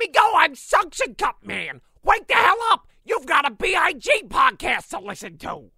me go. I'm Suction Cup Man. Wake the hell up. You've got a BIG podcast to listen to.